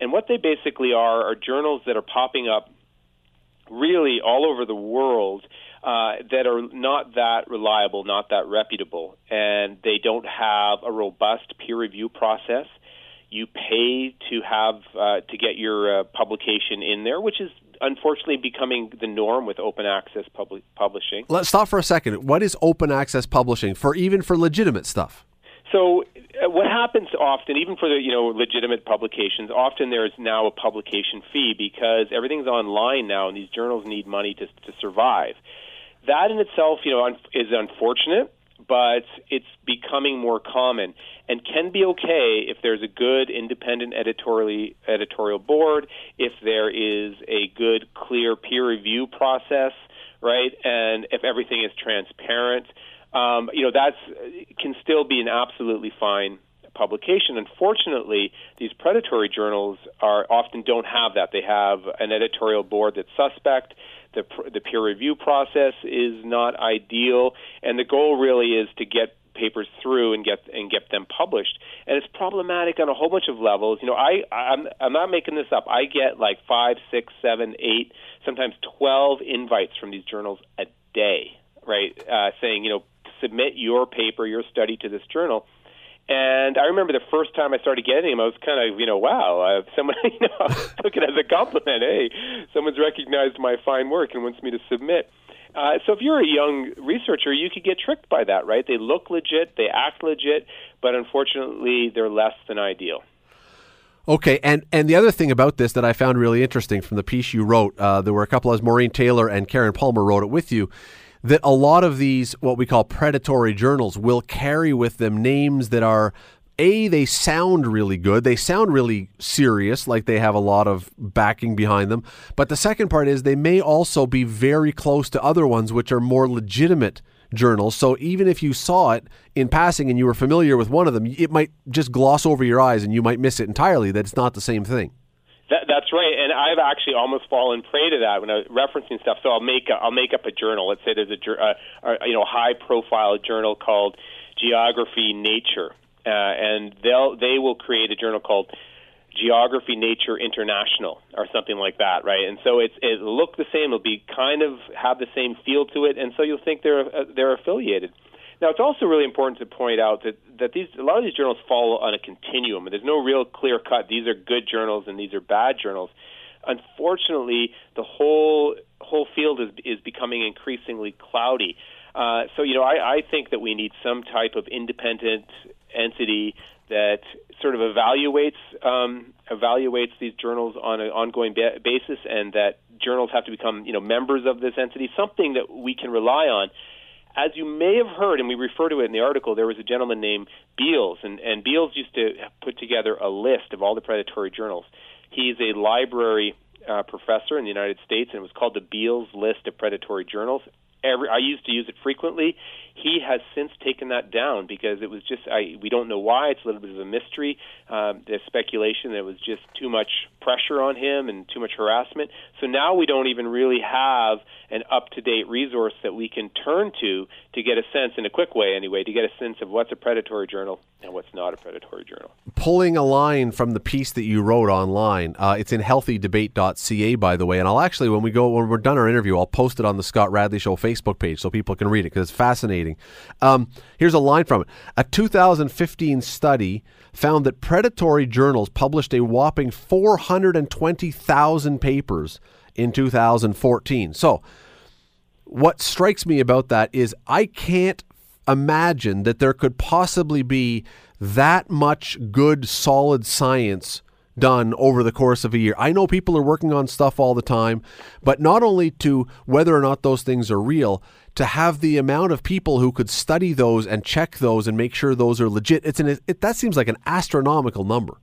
And what they basically are are journals that are popping up really all over the world uh, that are not that reliable, not that reputable, and they don't have a robust peer review process. You pay to have uh, to get your uh, publication in there, which is unfortunately becoming the norm with open access publishing. Let's stop for a second. What is open access publishing for even for legitimate stuff? So uh, what happens often, even for the you know legitimate publications, often there is now a publication fee because everything's online now, and these journals need money to to survive. That in itself, you know, is unfortunate, but it's becoming more common and can be okay if there's a good independent editorial editorial board, if there is a good clear peer review process, right, and if everything is transparent um, you know that's can still be an absolutely fine publication. Unfortunately, these predatory journals are often don't have that. They have an editorial board that's suspect. The, the peer review process is not ideal, and the goal really is to get papers through and get and get them published. And it's problematic on a whole bunch of levels. You know, I I'm I'm not making this up. I get like five, six, seven, eight, sometimes twelve invites from these journals a day, right? Uh, saying you know submit your paper, your study to this journal. And I remember the first time I started getting them, I was kind of, you know, wow, uh, someone, you know, took it as a compliment. Hey, someone's recognized my fine work and wants me to submit. Uh, so if you're a young researcher, you could get tricked by that, right? They look legit, they act legit, but unfortunately, they're less than ideal. Okay, and and the other thing about this that I found really interesting from the piece you wrote, uh, there were a couple as Maureen Taylor and Karen Palmer wrote it with you that a lot of these, what we call predatory journals, will carry with them names that are a they sound really good. They sound really serious like they have a lot of backing behind them. But the second part is they may also be very close to other ones which are more legitimate journals. So even if you saw it in passing and you were familiar with one of them it might just gloss over your eyes and you might miss it entirely that it's not the same thing that, that's right, and I've actually almost fallen prey to that when I was referencing stuff. So I'll make a, I'll make up a journal. Let's say there's a, a you know high profile journal called Geography Nature, uh, and they'll they will create a journal called Geography Nature International or something like that, right? And so it's it'll look the same. It'll be kind of have the same feel to it, and so you'll think they're uh, they're affiliated. Now, it's also really important to point out that, that these a lot of these journals fall on a continuum. There's no real clear cut. These are good journals and these are bad journals. Unfortunately, the whole whole field is is becoming increasingly cloudy. Uh, so, you know, I, I think that we need some type of independent entity that sort of evaluates um, evaluates these journals on an ongoing ba- basis, and that journals have to become, you know, members of this entity, something that we can rely on as you may have heard, and we refer to it in the article, there was a gentleman named Beals, and, and Beals used to put together a list of all the predatory journals. He's a library uh, professor in the United States, and it was called the Beall's List of Predatory Journals. Every, I used to use it frequently. He has since taken that down because it was just I we don't know why. It's a little bit of a mystery. Um, there's speculation that it was just too much pressure on him and too much harassment. So now we don't even really have an up-to-date resource that we can turn to to get a sense, in a quick way anyway, to get a sense of what's a predatory journal and what's not a predatory journal. Pulling a line from the piece that you wrote online, uh, it's in healthydebate.ca, by the way. And I'll actually, when we go, when we're done our interview, I'll post it on the Scott Radley Show Facebook Facebook page so people can read it because it's fascinating. Um, here's a line from it. A 2015 study found that predatory journals published a whopping 420,000 papers in 2014. So, what strikes me about that is I can't imagine that there could possibly be that much good, solid science done over the course of a year. I know people are working on stuff all the time, but not only to whether or not those things are real, to have the amount of people who could study those and check those and make sure those are legit. It's an it, that seems like an astronomical number.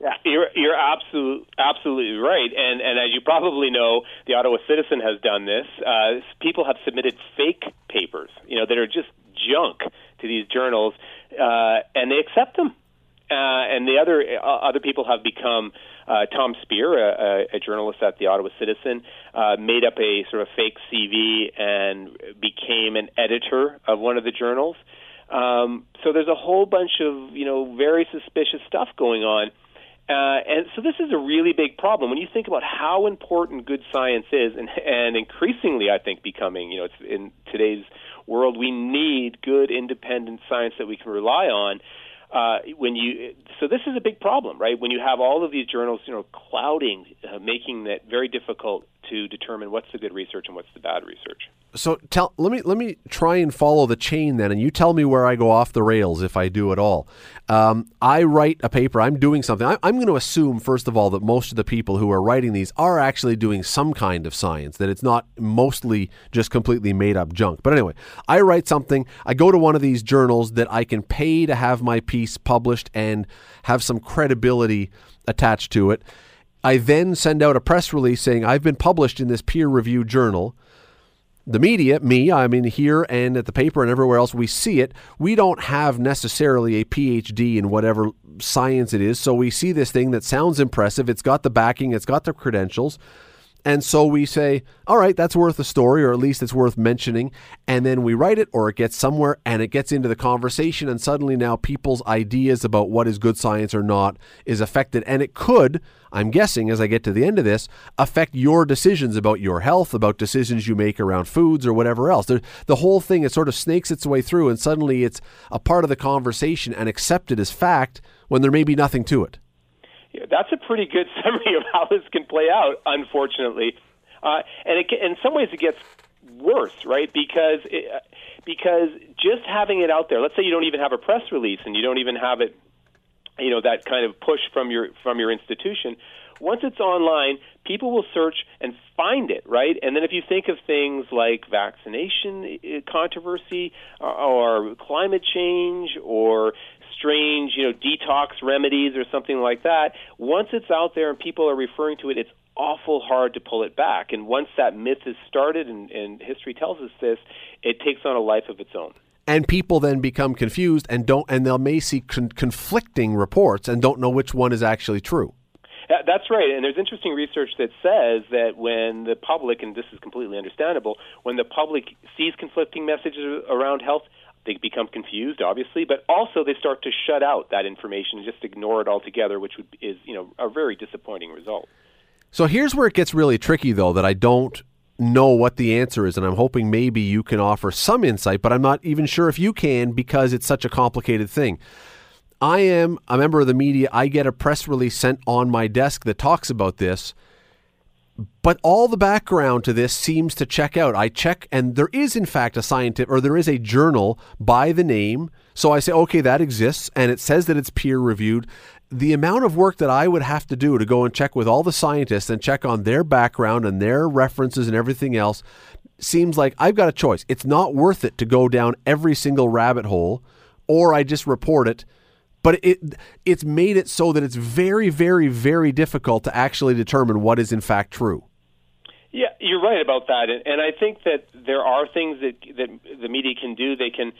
Yeah, you're you're absolutely absolutely right, and and as you probably know, the Ottawa Citizen has done this. Uh, people have submitted fake papers, you know, that are just junk to these journals, uh, and they accept them. Uh, and the other uh, other people have become uh, Tom Spears, a, a, journalist at the Ottawa Citizen, uh, made up a sort of fake CV and became an editor of one of the journals. Um, so there's a whole bunch of you know very suspicious stuff going on. Uh, and so this is a really big problem when you think about how important good science is, and, and increasingly, I think, becoming. You know, it's in today's world, we need good, independent science that we can rely on. Uh, when you so this is a big problem, right? When you have all of these journals, you know, clouding, uh, making it very difficult to determine what's the good research and what's the bad research. So tell let me let me try and follow the chain then, and you tell me where I go off the rails if I do at all. Um, I write a paper. I'm doing something. I, I'm going to assume first of all that most of the people who are writing these are actually doing some kind of science. That it's not mostly just completely made up junk. But anyway, I write something. I go to one of these journals that I can pay to have my piece published and have some credibility attached to it. I then send out a press release saying I've been published in this peer reviewed journal the media, me, I mean, here and at the paper and everywhere else, we see it. We don't have necessarily a PhD in whatever science it is. So we see this thing that sounds impressive. It's got the backing, it's got the credentials. And so we say, all right, that's worth a story, or at least it's worth mentioning. And then we write it, or it gets somewhere and it gets into the conversation. And suddenly now people's ideas about what is good science or not is affected. And it could, I'm guessing, as I get to the end of this, affect your decisions about your health, about decisions you make around foods or whatever else. The, the whole thing, it sort of snakes its way through, and suddenly it's a part of the conversation and accepted as fact when there may be nothing to it. That's a pretty good summary of how this can play out, unfortunately. Uh, and it, in some ways, it gets worse, right? Because it, uh, because just having it out there, let's say you don't even have a press release and you don't even have it, you know, that kind of push from your from your institution. Once it's online, people will search and find it, right? And then if you think of things like vaccination uh, controversy or, or climate change or strange, you know, detox remedies or something like that, once it's out there and people are referring to it, it's awful hard to pull it back. And once that myth is started, and, and history tells us this, it takes on a life of its own. And people then become confused and don't and they may see con- conflicting reports and don't know which one is actually true. That's right. And there's interesting research that says that when the public and this is completely understandable when the public sees conflicting messages around health they become confused, obviously, but also they start to shut out that information and just ignore it altogether, which would, is you know a very disappointing result. So here's where it gets really tricky, though, that I don't know what the answer is, and I'm hoping maybe you can offer some insight, but I'm not even sure if you can because it's such a complicated thing. I am a member of the media. I get a press release sent on my desk that talks about this but all the background to this seems to check out. I check, and there is, in fact, a scientific, or there is a journal by the name. So I say, okay, that exists, and it says that it's peer reviewed. The amount of work that I would have to do to go and check with all the scientists and check on their background and their references and everything else seems like I've got a choice. It's not worth it to go down every single rabbit hole, or I just report it but it it's made it so that it's very very very difficult to actually determine what is in fact true yeah you're right about that and, and i think that there are things that that the media can do they can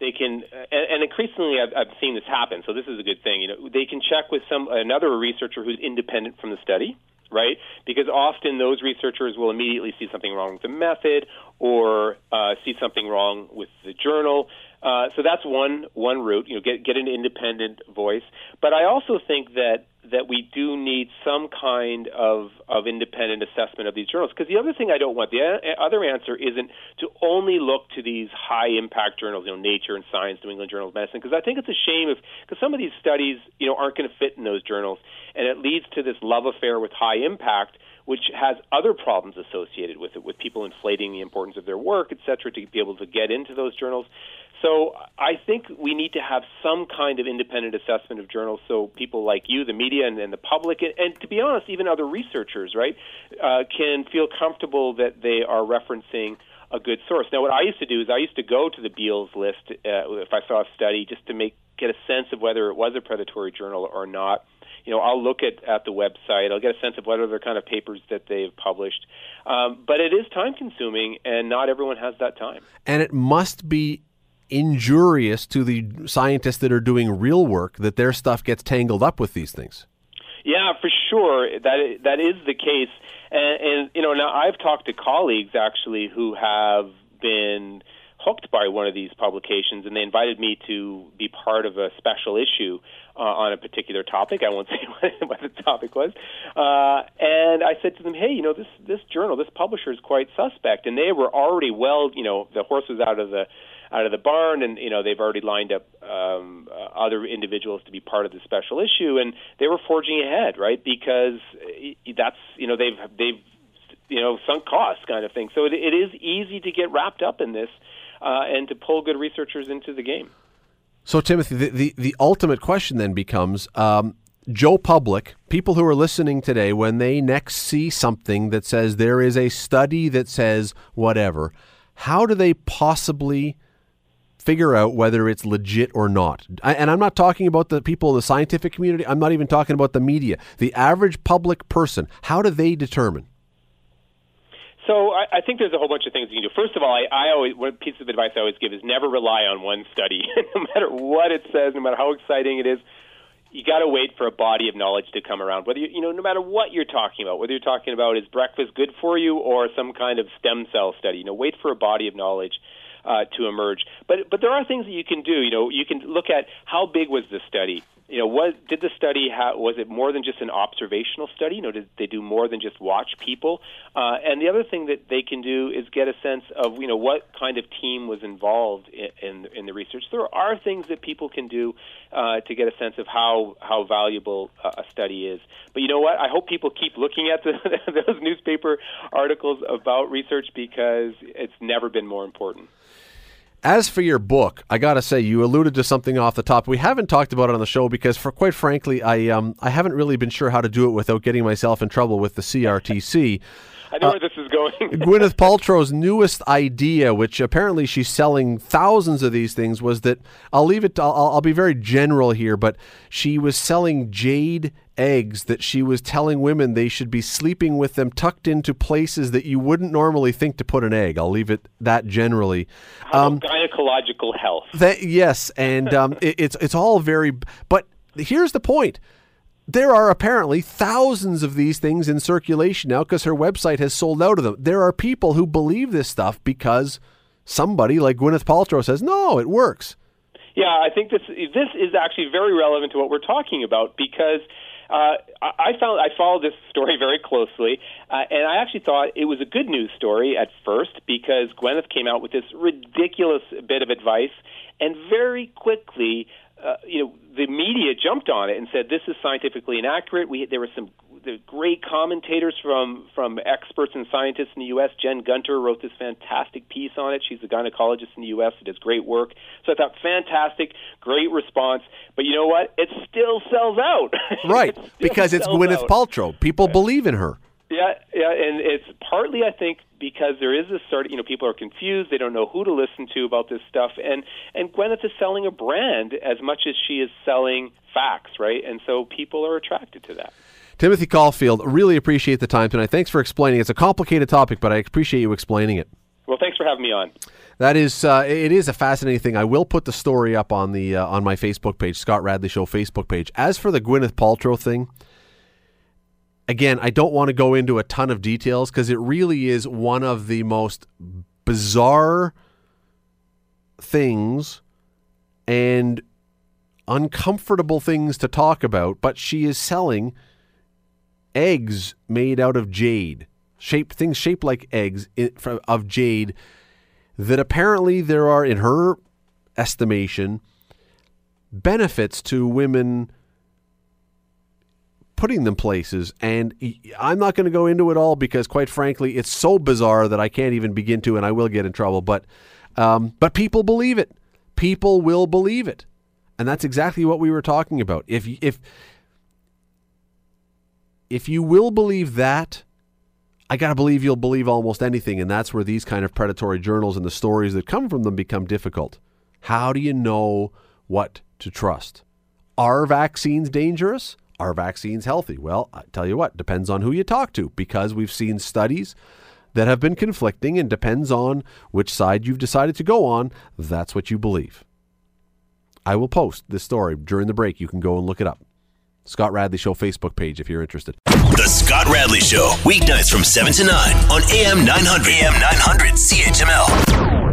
they can and, and increasingly I've, I've seen this happen so this is a good thing you know they can check with some another researcher who's independent from the study right? Because often those researchers will immediately see something wrong with the method or uh, see something wrong with the journal. Uh, so that's one one route. You know, get get an independent voice. But I also think that that we do need some kind of, of independent assessment of these journals. Because the other thing I don't want, the a- other answer isn't to only look to these high impact journals, you know, Nature and Science, New England Journal of Medicine, because I think it's a shame if, because some of these studies, you know, aren't going to fit in those journals, and it leads to this love affair with high impact which has other problems associated with it, with people inflating the importance of their work, et cetera, to be able to get into those journals. So I think we need to have some kind of independent assessment of journals so people like you, the media, and, and the public, and, and, to be honest, even other researchers, right, uh, can feel comfortable that they are referencing a good source. Now, what I used to do is I used to go to the Beall's list uh, if I saw a study just to make get a sense of whether it was a predatory journal or not you know, I'll look at, at the website. I'll get a sense of what other kind of papers that they've published. Um, but it is time consuming, and not everyone has that time. And it must be injurious to the scientists that are doing real work that their stuff gets tangled up with these things. Yeah, for sure. That that is the case. And, and you know, now I've talked to colleagues actually who have been hooked by one of these publications, and they invited me to be part of a special issue uh, on a particular topic. I won't say what, the topic was. Uh, and I said to them, "Hey, you know, this this journal, this publisher is quite suspect." And they were already well, you know, the horse was out of the out of the barn, and you know they've already lined up um, uh, other individuals to be part of the special issue, and they were forging ahead, right? Because that's you know they've they've you know sunk costs kind of thing. So it, it is easy to get wrapped up in this uh, and to pull good researchers into the game. So, Timothy, the, the, the ultimate question then becomes um, Joe Public, people who are listening today, when they next see something that says there is a study that says whatever, how do they possibly figure out whether it's legit or not? And I'm not talking about the people in the scientific community, I'm not even talking about the media. The average public person, how do they determine? So I, I think there's a whole bunch of things you can do. First of all, I, I always one piece of advice I always give is never rely on one study, no matter what it says, no matter how exciting it is. You got to wait for a body of knowledge to come around. Whether you, you know, no matter what you're talking about, whether you're talking about is breakfast good for you or some kind of stem cell study, you know, wait for a body of knowledge uh, to emerge. But but there are things that you can do. You know, you can look at how big was the study you know, was did the study ha- was it more than just an observational study? You know, did they do more than just watch people? Uh, and the other thing that they can do is get a sense of you know what kind of team was involved in in, in the research. There are things that people can do uh, to get a sense of how how valuable uh, a study is. But you know what? I hope people keep looking at the, those newspaper articles about research because it's never been more important. As for your book, I gotta say you alluded to something off the top. We haven't talked about it on the show because, for quite frankly, I um I haven't really been sure how to do it without getting myself in trouble with the CRTC. I know uh, where this is going. Gwyneth Paltrow's newest idea, which apparently she's selling thousands of these things, was that I'll leave it. To, I'll, I'll be very general here, but she was selling jade eggs that she was telling women they should be sleeping with them tucked into places that you wouldn't normally think to put an egg. I'll leave it that generally. Um, gynecological health. That, yes, and um, it, it's it's all very. But here's the point. There are apparently thousands of these things in circulation now because her website has sold out of them. There are people who believe this stuff because somebody like Gwyneth Paltrow says, no, it works. Yeah, I think this this is actually very relevant to what we're talking about because uh, I found I followed this story very closely, uh, and I actually thought it was a good news story at first because Gwyneth came out with this ridiculous bit of advice, and very quickly, uh, you know, the media jumped on it and said this is scientifically inaccurate. We there were some the great commentators from from experts and scientists in the U.S. Jen Gunter wrote this fantastic piece on it. She's a gynecologist in the U.S. who does great work. So I thought fantastic, great response. But you know what? It still sells out. Right, it because it's Gwyneth out. Paltrow. People believe in her. Yeah, yeah, and it's partly I think because there is this sort of you know people are confused, they don't know who to listen to about this stuff, and and Gwyneth is selling a brand as much as she is selling facts, right? And so people are attracted to that. Timothy Caulfield, really appreciate the time tonight. Thanks for explaining. It's a complicated topic, but I appreciate you explaining it. Well, thanks for having me on. That is, uh, it is a fascinating thing. I will put the story up on the uh, on my Facebook page, Scott Radley Show Facebook page. As for the Gwyneth Paltrow thing, again, I don't want to go into a ton of details because it really is one of the most bizarre things and uncomfortable things to talk about, but she is selling eggs made out of jade, shaped things shaped like eggs of jade that apparently there are in her estimation benefits to women putting them places and I'm not going to go into it all because quite frankly it's so bizarre that I can't even begin to and I will get in trouble but um, but people believe it. People will believe it. And that's exactly what we were talking about. If if if you will believe that I got to believe you'll believe almost anything and that's where these kind of predatory journals and the stories that come from them become difficult. How do you know what to trust? Are vaccines dangerous are vaccines healthy? Well, I tell you what, depends on who you talk to because we've seen studies that have been conflicting and depends on which side you've decided to go on, that's what you believe. I will post this story during the break. You can go and look it up. Scott Radley Show Facebook page if you're interested. The Scott Radley Show, weeknights from 7 to 9 on AM 900. AM 900 CH.